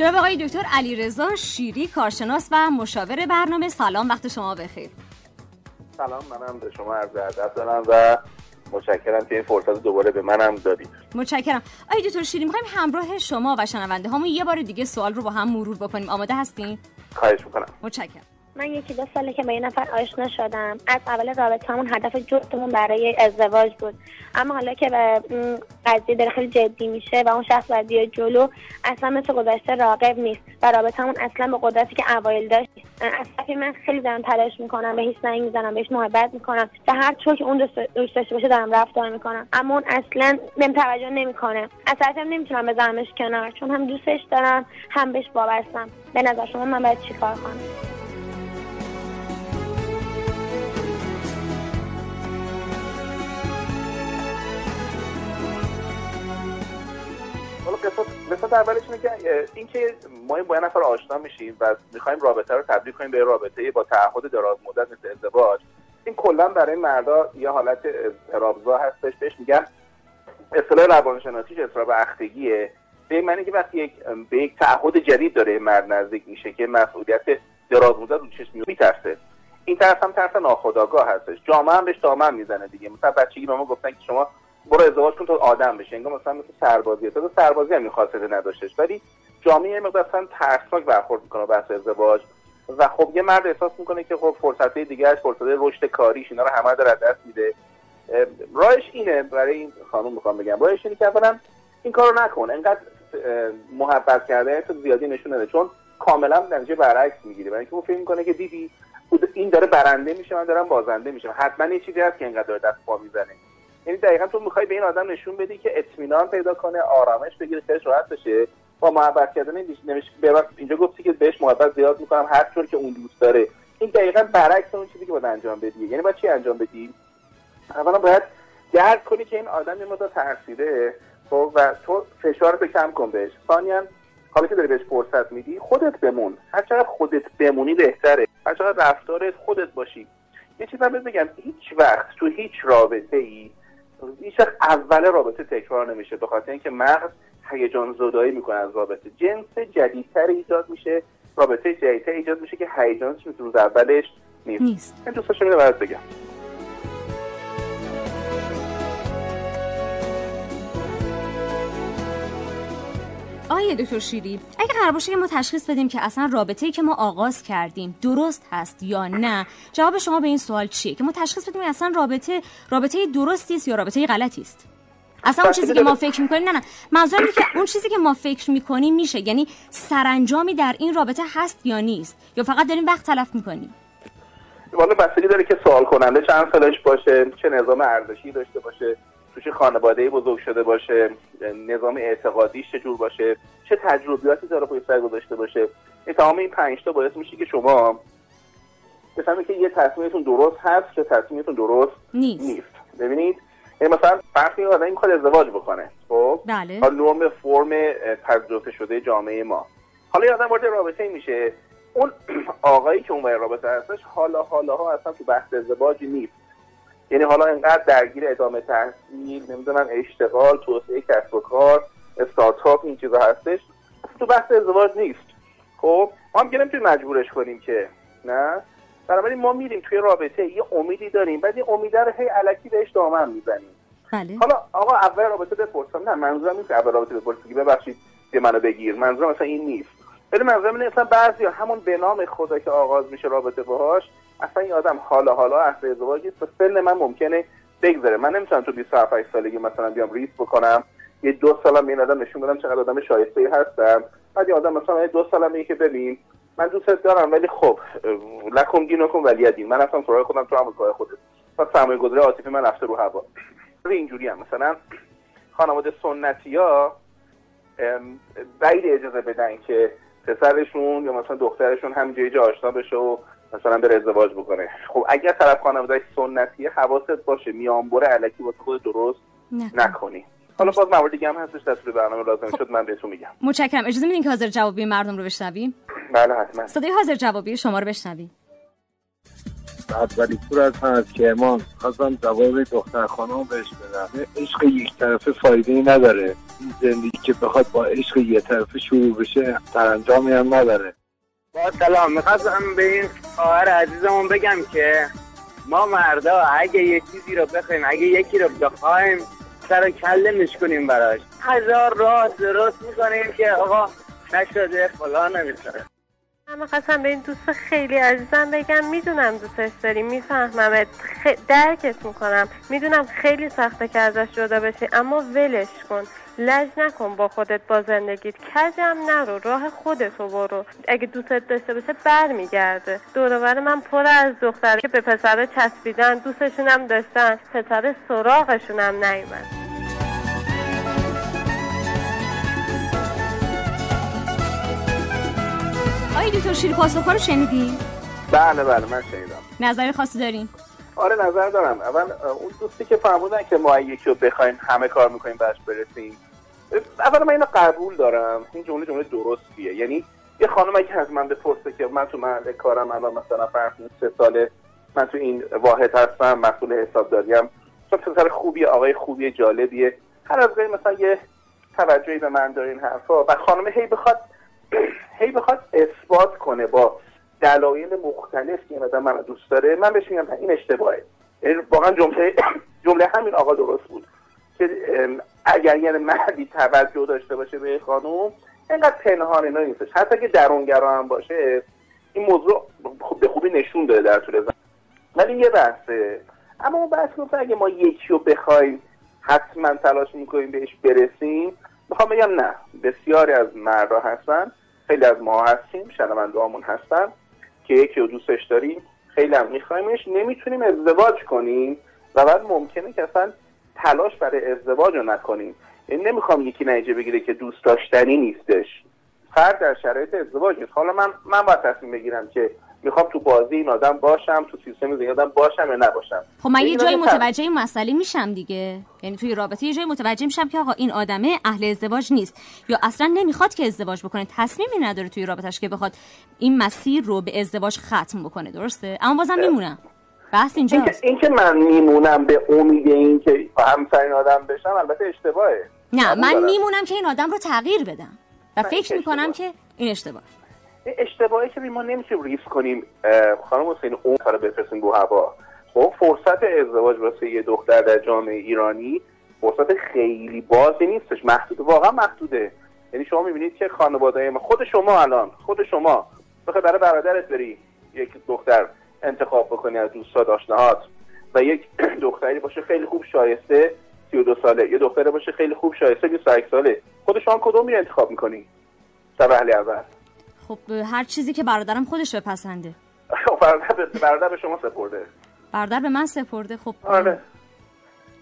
جناب آقای دکتر علیرضا شیری کارشناس و مشاور برنامه. سلام وقت شما بخیر. سلام منم به شما عرض ادب دارم و متشکرم که این فرصت دوباره به منم دادید. متشکرم. آقای دکتر شیری می‌خوایم همراه شما و شنونده هامون یه بار دیگه سوال رو با هم مرور بکنیم. آماده هستین؟ خواهش می‌کنم. متشکرم. من یکی دو ساله که با یه نفر آشنا شدم. از اول رابطهمون هدف جفتمون برای ازدواج بود. اما حالا که به قضیه داره خیلی جدی میشه و اون شخص باید جلو اصلا مثل گذشته راقب نیست و رابطهمون اصلا به قدرتی که اوایل داشت از طرفی من خیلی دارم تلاش می‌کنم به هیچ زنگ می‌زنم بهش محبت می‌کنم به هر طور که اون دوست داشته باشه دارم رفتار می‌کنم. اما اون اصلا بهم توجه نمی‌کنه. از طرفم نمی‌تونم بذارمش کنار چون هم دوستش دارم هم بهش وابستم. به نظر شما من باید چیکار کنم؟ قسمت اولش اینه که اینکه ما با یه نفر آشنا میشیم و می‌خوایم رابطه رو تبدیل کنیم به رابطه با تعهد دراز مدت مثل ازدواج این کلا برای مردا یه حالت اضطرابزا هستش. بهش میگن اصطلاح روانشناسیش اضطراب اختگیه. به این معنی که وقتی یک به یک تعهد جدید داره مرد نزدیک میشه که مسئولیت دراز مدت رو چشم میترسه. این ترس هم ترس ناخودآگاه هستش. جامعه هم بهش دامن می‌زنه دیگه. مثلا بچگی به ما گفتن که شما برو ازدواج کن تا آدم بشه انگار مثلا مثل سربازی. تا سربازی هم می‌خواسته نداشتش. ولی جامعه مقدار اصلا ترسناک برخورد می‌کنه بحث ازدواج. و خب یه مرد احساس می‌کنه که خب فرصت دیگه فرصت رشد کاریش اینا رو همه داره دست میده. راهش اینه برای این خانم می‌خوام بگم. راهش اینه که اولا این کارو نکن. انقدر محبت کرده تو زیادی نشون نده. چون کاملا نتیجه برعکس می‌گیره. برای اینکه اون فکر می‌کنه که دیدی این داره برنده میشه من دارم بازنده میشم. حتما یه چیزی هست که انقدر داره دست پا می‌زنه. یعنی دقیقا تو می‌خوای به این آدم نشون بدی که اطمینان پیدا کنه آرامش بگیره خیلی راحت بشه. با محبت کردن اینجا گفتی که بهش محبت زیاد می‌کنم هر طور که اون دوست داره. این دقیقا برعکس اون چیزی که باید انجام بدی. یعنی باید چی انجام بدی؟ اولا باید درک کنی که این آدم یه مدت ترسیده. خب و تو فشار رو کم کن بهش. ثانیا حالا که داری بهش فرصت میدی خودت بمون. هر چقدر خودت بمونی بهتره. هر چقدر رفتارت خودت باشی. یه چیز هم بگم هیچ وقت تو هیچ رابطه ای هیچ اول رابطه تکرار نمیشه به خاطر اینکه مغز هیجان زدایی می‌کنه از رابطه. جنس جدیدتر ایجاد میشه رابطه جدیدتر ایجاد میشه که هیجانش روز اولش نیست, نیست. این دوستاشو میده بگم. آقای دکتر شیری اگه قرار باشه ما تشخیص بدیم که اصلا رابطه‌ای که ما آغاز کردیم درست هست یا نه جواب شما به این سوال چیه؟ که ما تشخیص بدیم اصلا رابطه رابطه درستی است یا رابطه غلطی است؟ اصلا اون چیزی که ما فکر می‌کنیم نه نه. منظورم که اون چیزی که ما فکر می‌کنیم میشه یعنی سرانجامی در این رابطه هست یا نیست؟ یا فقط داریم وقت تلف می‌کنیم؟ والا بستگی داره که سوال کننده چند سالش باشه چه نظام ارزشی داشته باشه. توش خانواده بزرگ شده باشه نظام اعتقادیش چجور باشه چه تجربیاتی داره پشت سر گذاشته باشه. این تمام این پنج تا باعث میشه که شما بفهمید که یه تصمیمتون درست هست چه تصمیمتون درست نیست, نیست. ببینید مثلا فرض آدم می‌خواد ازدواج بکنه. خب؟ بله. نرم فرم پذیرفته شده جامعه ما. حالا یه آدم وارد رابطه میشه. اون آقایی که اون رابطه هستش حالا حالا ها اصلا تو بحث ازدواجی نیست. یعنی حالا اینقدر درگیر ادامه تحصیل نمی‌دونم اشتغال توسعه کسب و کار استارتاپ این چیزا هستش. تو بحث ازدواج نیست. خب ما هم نمی‌تونیم مجبورش کنیم که نه؟ بنابراین ما میریم توی رابطه یه امیدی داریم بعد این امید رو هی علکی بهش دامن می‌زنیم. بله. حالا آقا اول رابطه بپرسم. نه منظورم نیست اول رابطه بپرسم که ببخشید به منو بگیر. منظورم مثلا این نیست. ولی منظورم اینه مثلا بعضی همون به نام خدا که آغاز میشه رابطه باهاش اصلا این آدم حالا حالا اهل ازدواج است سن من ممکنه بگذره. من نمی‌تونم تو 27 سالگی مثلا بیام ریس بکنم. یه دو سالم این آدم نشون بدم چقدر آدم شایسته هستم. بعد یه آدم مثلا دو سالم که ببین من دوستت دارم ولی خب لکم دینکم ولی دین من اصلا سراغ خودم تو همون خودت. پس سرمایه گذاری عاطفی من رفته رو هوا. اینجوری هم. مثلا خانواده سنتی ها بعید اجازه بدن که پسرشون یا مثلا دخترشون همینجوری جا آشنا بشه و مثلا بره ازدواج بکنه. خب اگر طرف خانواده سنتیه حواست باشه. میانبر علکی واسه خود درست نکنی. حالا باز موارد دیگه هم هستش تصویر برنامه لازم خب. شد من بهتون میگم. متشکرم. اجازه میدین که حاضر جوابی مردم رو بشنویم؟ بله حتما. صدای حاضر جوابی شما رو بشنویم. اولی پور از هم از کرمان خواستم جواب دختر خانم بهش بدم. عشق یک طرفه فایده ای نداره. این زندگی که بخواد با عشق یک طرفه شروع بشه انجامی هم نداره. با سلام. می‌خواستم به این خواهر عزیزمون بگم که ما مردا اگه یه چیزی رو بخوایم اگه یکی رو بخوایم سر کله میشکنیم براش. هزار راه درست می‌کنیم که آقا نشده فلان نمیشه. من خواستم به این دوست خیلی عزیزم بگم می‌دونم دوستش داری میفهممت خ... درکت می‌کنم. می‌دونم خیلی سخته که ازش جدا بشی اما ولش کن. لج نکن با خودت با زندگیت. کجم نرو راه خودتو برو. اگه دوستت داشته باشه برمیگرده. دورور من پر از دختر که به پسر چسبیدن دوستشونم داشتن. پسر سراغشونم نیومد. آقای دکتر شیری پاسخ رو شنیدی؟ بله بله من شنیدم. نظر خاصی دارین؟ آره نظر دارم. اول اون دوستی که فرمودن که ما یکی رو بخوایم همه کار می‌کنیم بهش برسیم. اول من اینو قبول دارم. این جمله جمله درستیه. یعنی یه خانم اگه از من بپرسه که من تو محل کارم الان مثلا فرض سه ساله من تو این واحد هستم مسئول حسابداریم چون پسر خوبی آقای خوبی جالبیه. هر از مثلا یه توجهی به من داره این حرفا. و خانم هی بخواد هی بخواد اثبات کنه با دلایل مختلف که آدم من دوست داره من بهش میگم این اشتباهه. یعنی واقعا جمله جمله همین آقا درست بود که اگر یعنی مردی توجه داشته باشه به خانم اینقدر پنهان اینا نیستش. حتی که درونگرا هم باشه این موضوع به خوبی نشون داده در طول زمان. ولی یه بحثه. اما اون بحث گفت اگه ما یکی رو بخوایم حتما تلاش می‌کنیم بهش برسیم می‌خوام بگم نه. بسیاری از مردها هستن خیلی از ما هستیم شنونده هستن که یکی رو دوستش داریم خیلی هم میخوایمش نمی‌تونیم ازدواج کنیم و بعد ممکنه که اصلا تلاش برای ازدواج رو نکنیم. یعنی نمی‌خوام یکی نتیجه بگیره که دوست داشتنی نیستش. فرد در شرایط ازدواج نیست. حالا من من باید تصمیم بگیرم که می‌خوام تو بازی این آدم باشم تو سیستم زندگی آدم باشم یا نباشم؟ خب من یه جایی متوجه این مسئله میشم دیگه. یعنی توی رابطه یه جایی متوجه میشم که آقا این آدمه اهل ازدواج نیست. یا اصلا نمی‌خواد که ازدواج بکنه. تصمیمی نداره توی رابطش که بخواد این مسیر رو به ازدواج ختم بکنه درسته؟ اما بازم میمونم. بحث اینجاست. این که من میمونم به امید این که همسر آدم بشم البته اشتباهه. نه من میمونم که این آدم رو تغییر بدم. و فکر می‌کنم که این اشتباه. اشتباهی که ما نمی‌تونیم ریس کنیم خانم حسین اون کارو بفرستیم رو هوا. خب فرصت ازدواج واسه یه دختر در جامعه ایرانی فرصت خیلی بازی نیستش. محدود واقعا محدوده. یعنی شما می‌بینید که خانواده ما خود شما الان خود شما. بخوای برای برادرت بری یک دختر انتخاب بکنی از دوستا آشناهات و یک دختری باشه خیلی خوب شایسته 32 ساله. یه دختری باشه خیلی خوب شایسته 21 ساله. خود شما کدوم می انتخاب می‌کنی؟ در اول. خب هر چیزی که برادرم خودش بپسنده. خب برادر برادر به شما سپرده. برادر به من سپرده خب. آره.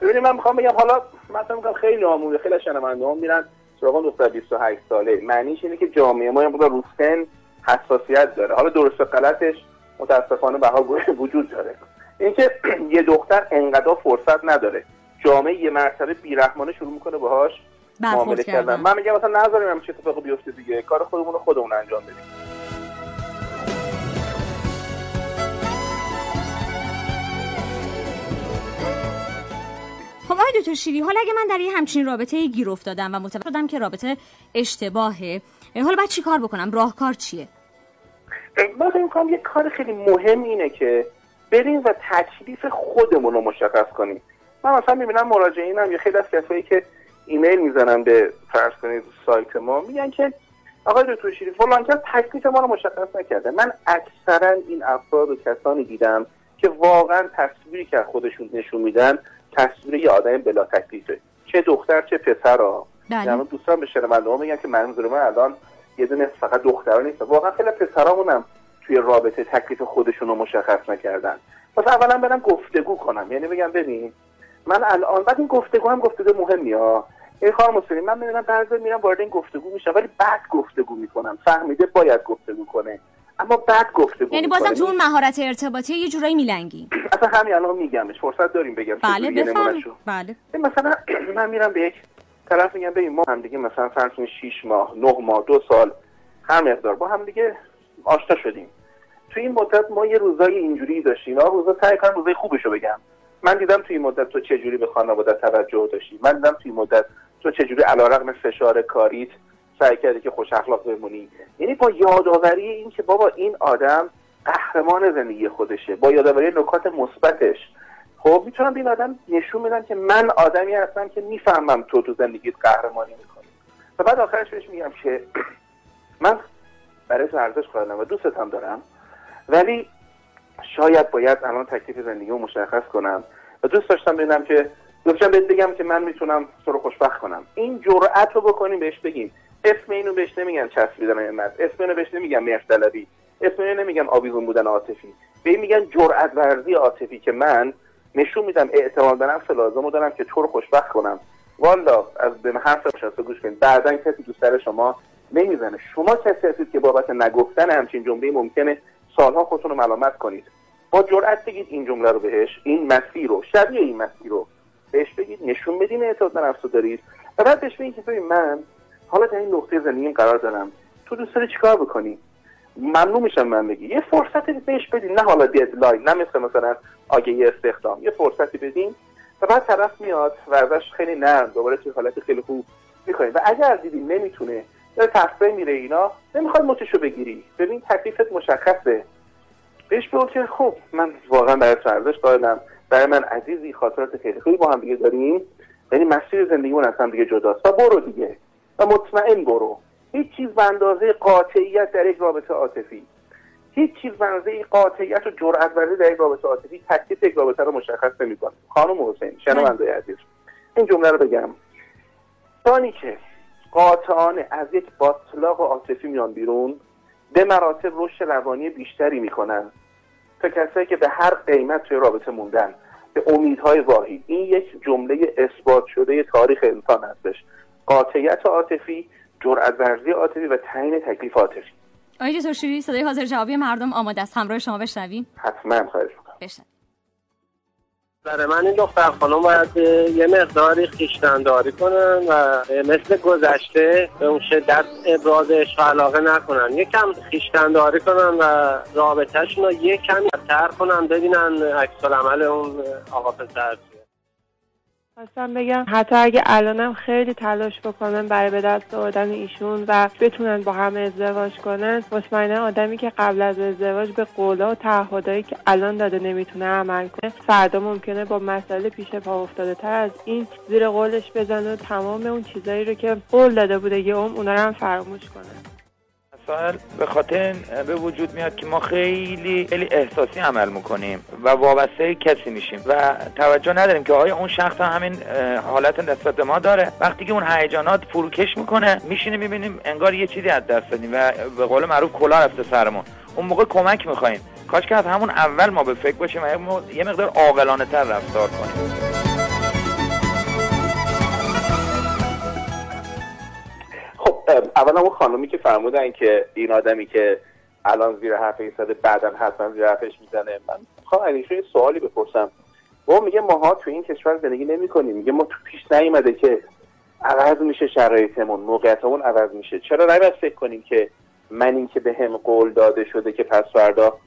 ببینید من می‌خوام بگم حالا مثلا میگم خیلی آموده خیلی شنونده هم میرن سراغ دختر 28 ساله. معنیش اینه که جامعه ما یه رو سن حساسیت داره. حالا درست غلطش متاسفانه بها وجود داره. اینکه یه دختر انقدر فرصت نداره. جامعه یه مرتبه بیرحمانه شروع می‌کنه باهاش معامله کردن. من میگم مثلا نذاریم همین چه اتفاقی بیفته دیگه. کار خودمون رو خودمون انجام بدیم. خب آقای دکتر شیری حالا اگه من در یه همچین رابطه گیر افتادم و متوجه شدم که رابطه اشتباهه حالا باید چی کار بکنم؟ راهکار چیه؟ من فکر می‌کنم یه کار خیلی مهم اینه که بریم و تکلیف خودمون رو مشخص کنیم. من مثلا می‌بینم مراجعینم یه خیلی از کسایی که ایمیل می‌زنن به فرض کنید سایت ما میگن که آقای دکتر شیری فلان کس تکلیف ما رو مشخص نکرده. من اکثرا این افراد و کسانی دیدم که واقعا تصویری که خودشون نشون میدن تصویر یه آدم بلا تکلیفه. چه دختر چه پسر ها بله. یعنی دوستان به شنونده میگن که منظور من الان یه دونه فقط دختران نیست واقعا خیلی پسرامونم توی رابطه تکلیف خودشون رو مشخص نکردن. پس اولا برم گفتگو کنم. یعنی بگم ببین من الان بعد این گفتگو هم گفتگو مهمی ها. این خانم مسلمی من می‌دونم بعضی میرم وارد این گفتگو میشم ولی بعد گفتگو می‌کنم. فهمیده باید گفتگو کنه. اما بعد گفتگو یعنی بازم تو اون مهارت ارتباطی یه جورایی میلنگی. اصلا همین الان میگمش. فرصت داریم بگم بله بفرمایید. بله. مثلا من میرم به یک طرف میگم ببین ما هم دیگه مثلا فرض 6 ماه 9 ماه دو سال هر مقدار با هم دیگه آشنا شدیم. توی این مدت ما یه روزای اینجوری داشتیم. و روزا سعی کنم روزای خوبشو بگم. من دیدم توی این مدت تو چه جوری به خانواده توجه داشتی. من دیدم توی این مدت تو چه جوری علیرغم فشار کاریت سعی کردی که خوش اخلاق بمونی؟ یعنی با یادآوری این که بابا این آدم قهرمان زندگی خودشه با یادآوری نکات مثبتش. خب می‌تونم به آدم نشون بدم که من آدمی هستم که می‌فهمم تو تو زندگیت قهرمانی می‌کنی. و بعد آخرش بهش میگم که من برای تو ارزش قائلم و دوستت هم دارم ولی شاید باید الان تکلیف زندگی رو مشخص کنم. و دوست داشتم ببینم که دوستم بهت بگم که من می‌تونم تو رو خوشبخت کنم. این جرأت رو بکنیم بهش بگیم. اسم اینو بهش نمیگن چسبیدن همت اسم اینو بهش نمیگن مرطلبی اسم اینو نمیگن آویزون بودن عاطفی. به میگن جرأت ورزی عاطفی که من نشون میدم اعتماد به نفس لازم دارم که تو رو خوشبخت کنم. والا از به حرف شناسا گوش کنید. بعدا کسی دوست سر شما نمی‌زنه. شما کسی هستید که بابت نگفتن همچین جمله ممکنه سالها خودتون رو ملامت کنید. با جرأت بگید این جمله رو بهش این مسیر رو. شبیه این مسیر رو. بهش بگید نشون بدین اعتماد به نفس دارید. و بعد بهش بگید که من حالا در این نقطه زندگیم قرار دارم. تو دوست داری چیکار بکنی؟ ممنون میشم من بگی. یه فرصتی بهش بدین. نه حالا ددلاین نه مثل مثلا آگهی استخدام. یه فرصتی بدین. و بعد طرف میاد و ازش خیلی نرم. دوباره توی حالت خیلی خوب می‌کنید و اگر دیدی نمی‌تونه داره تفره میره اینا نمی‌خواد مچشو بگیری. ببین تکلیفت مشخصه. بهش بگو که خب من واقعا برای ارزش قائلم. برای من عزیزی خاطرات خیلی خوبی با هم دیگه داریم. یعنی مسیر زندگیمون از هم دیگه جداست. و برو دیگه. و مطمئن برو. هیچ چیز به اندازه قاطعیت در یک رابطه عاطفی. هیچ چیز به اندازه قاطعیت و جرأت ورزی در یک رابطه عاطفی تکلیف یک رابطه رو مشخص نمی‌کنه. خانم حسین شنونده عزیز. این جمله رو بگم. دانی که قاطعانه از یک باطلاق عاطفی میان بیرون به مراتب رشد روانی بیشتری می‌کنن تا کسایی که به هر قیمت توی رابطه موندن. به امیدهای واهی این یک جمله اثبات شده تاریخ انسان هستش. قاطعیت عاطفی جرأت ورزی عاطفی و تعیین تکلیف عاطفی. آقای دکتر صدای حاضر جوابی مردم آماده است. همراه شما بشنویم. حتما خواهش می‌کنم. برای من این دختر خانم باید یه مقداری خیشتنداری کنن و مثل گذشته به اون شدت ابراز عشق علاقه نکنن. یکم خیشتنداری کنن و رابطهشون رو یه کمی تر کنن ببینن عکس عمل اون آقا پسر خواستم بگم حتی اگه الانم خیلی تلاش بکنن برای به دست آوردن ایشون و بتونن با هم ازدواج کنن مطمئنا آدمی که قبل از ازدواج به قولا و تعهدایی که الان داده نمی‌تونه عمل کنه فردا ممکنه با مسئله پیش پا افتاده تر از این زیر قولش بزنه و تمام اون چیزایی رو که قول داده بوده یه اون اونا رو هم فراموش کنه. مسائل به خاطر به وجود میاد که ما خیلی خیلی احساسی عمل می‌کنیم و وابسته کسی میشیم و توجه نداریم که آیا اون شخص هم همین حالت نسبت به ما داره. وقتی که اون هیجانات فروکش می‌کنه میشینه می‌بینیم انگار یه چیزی از دست دادیم و به قول معروف کلا رفته سرمون. اون موقع کمک می‌خوایم. کاش که از همون اول ما به فکر باشیم یه مقدار عاقلانه تر رفتار کنیم. اولا اون خانومی که فرمودن که این آدمی که الان زیر حرف ایستاده بعدا حتما زیر حرفش می‌زنه من می‌خوام علیشون یه سوالی بپرسم. با میگه ماها تو این کشور زندگی نمی کنیم میگه ما تو پیش نیومده که عوض میشه شرایطمون موقعیتمون عوض میشه. چرا نباید فکر کنیم که من این که به هم قول داده شده که پس فردا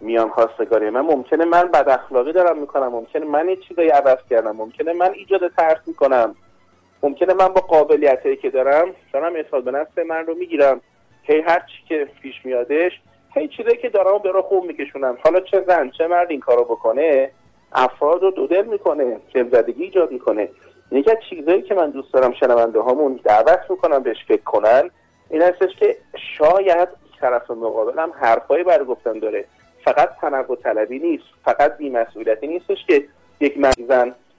میان خواستگاری. من ممکنه من بد اخلاقی دارم می‌کنم. ممکنه من یه چیزایی عوض کردم. ممکنه من ایجاد ترس می‌کنم. ممکنه من با قابلیت که دارم دارم اعتماد به نفس من رو می‌گیرم. هی هر چی که پیش میادش هی چیزایی که دارم به رو خوب میکشونم. حالا چه زن چه مرد این کارو بکنه افراد رو دودل می‌کنه زدگی ایجاد می‌کنه. یکی از چیزایی که من دوست دارم شنونده هامون دعوت می‌کنم بهش فکر کنن این هستش که شاید طرف مقابلم حرفایی برای گفتن داره. فقط تنوع طلبی نیست فقط بیمسئولیتی نیستش که یک مرد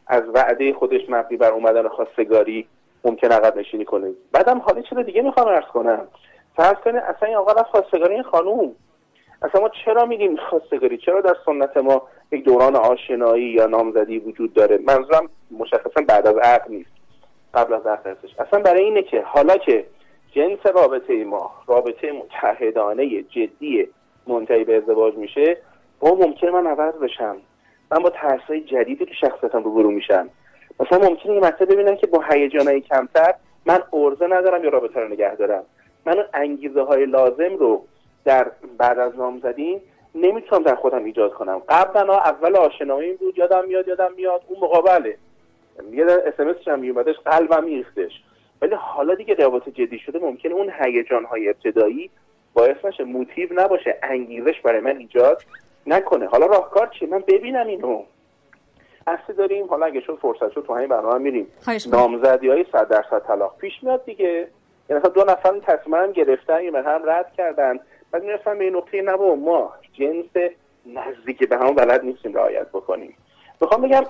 از وعده خودش مبنی بر اومدن خواستگاری ممکن عقب نشینی کنه. بعدم حالا چیز دیگه می‌خوام ارز کنم. فرض کنید اصلا این آقا رفت خواستگاری این خانوم. اصلا ما چرا میگیم خواستگاری؟ چرا در سنت ما یک دوران آشنایی یا نامزدی وجود داره؟ منظورم مشخصا بعد از عقد نیست. قبل از عقد هستش. اصلا برای اینه که حالا که جنس رابطه ما رابطه متحدانه جدی منتهی به ازدواج میشه با ممکن من عوض بشم. من با ترسای جدیدی تو شخصیتم روبرو میشم. مثلا ممکنه یه مطلب ببینن که با هیجانای کمتر من ارزه ندارم یا رابطه رو نگه دارم. من انگیزه های لازم رو در بعد از نامزدی نمی‌تونم در خودم ایجاد کنم. قبلا اول آشنایی بود یادم میاد یادم میاد اون مقابله یه اس هم میومدش قلبم میریختش. ولی حالا دیگه روابط جدی شده ممکنه اون هیجان های ابتدایی باعث نشه موتیو نباشه انگیزش برای من ایجاد نکنه. حالا راهکار چیه؟ من ببینم اینو. اصلی داریم؟ حالا اگه شد فرصت شد تو همین برنامه میریم. نامزدی های صد درصد طلاق. پیش میاد دیگه. یعنی دو نفر تصمیم هم گرفتن یه هم رد کردن. بعد می‌رسن به این نقطه نبا ما جنس نزدیک به هم بلد نیستیم رعایت بکنیم. می‌خوام بگم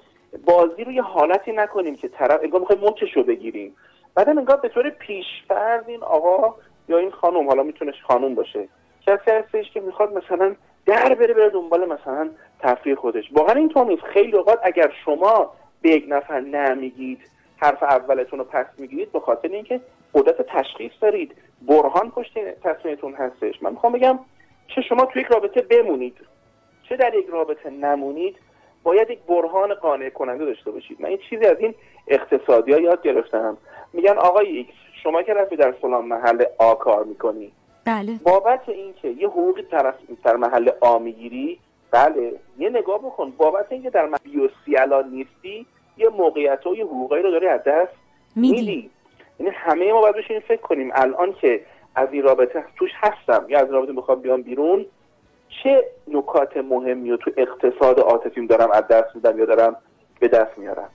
بازی رو یه حالتی نکنیم که طرف انگار می‌خوایم مچش رو بگیریم. بعد انگار به طور پیشفرض این آقا یا این خانم حالا می‌تونه خانم باشه. کسی هستش که می‌خواد مثلا در بره بره دنبال مثلا تفریح خودش. واقعا اینطور نیست خیلی اوقات اگر شما به یک نفر نمیگید حرف اولتون رو پس می‌گیرید به خاطر اینکه قدرت تشخیص دارید. برهان پشت تصمیمتون هستش. من می‌خوام بگم چه شما توی یک رابطه بمونید چه در یک رابطه نمونید باید یک برهان قانع کننده داشته باشید. من این چیزی از این اقتصادی ها یاد گرفتم. میگن آقای ایکس شما که رفتی در فلان محل آ کار می‌کنی بله. بابت اینکه یه حقوقی طرف در محل آ می‌گیری بله یه نگاه بکن. بابت اینکه در بیوسی الان نیستی یه موقعیت و یه حقوقی رو داری از دست میدی. یعنی همه ما باید بشین فکر کنیم. الان که از این رابطه توش هستم. یا از رابطه می‌خوام بیام بیرون چه نکات مهمی رو تو اقتصاد عاطفیم دارم از دست میدم یا دارم به دست میارم؟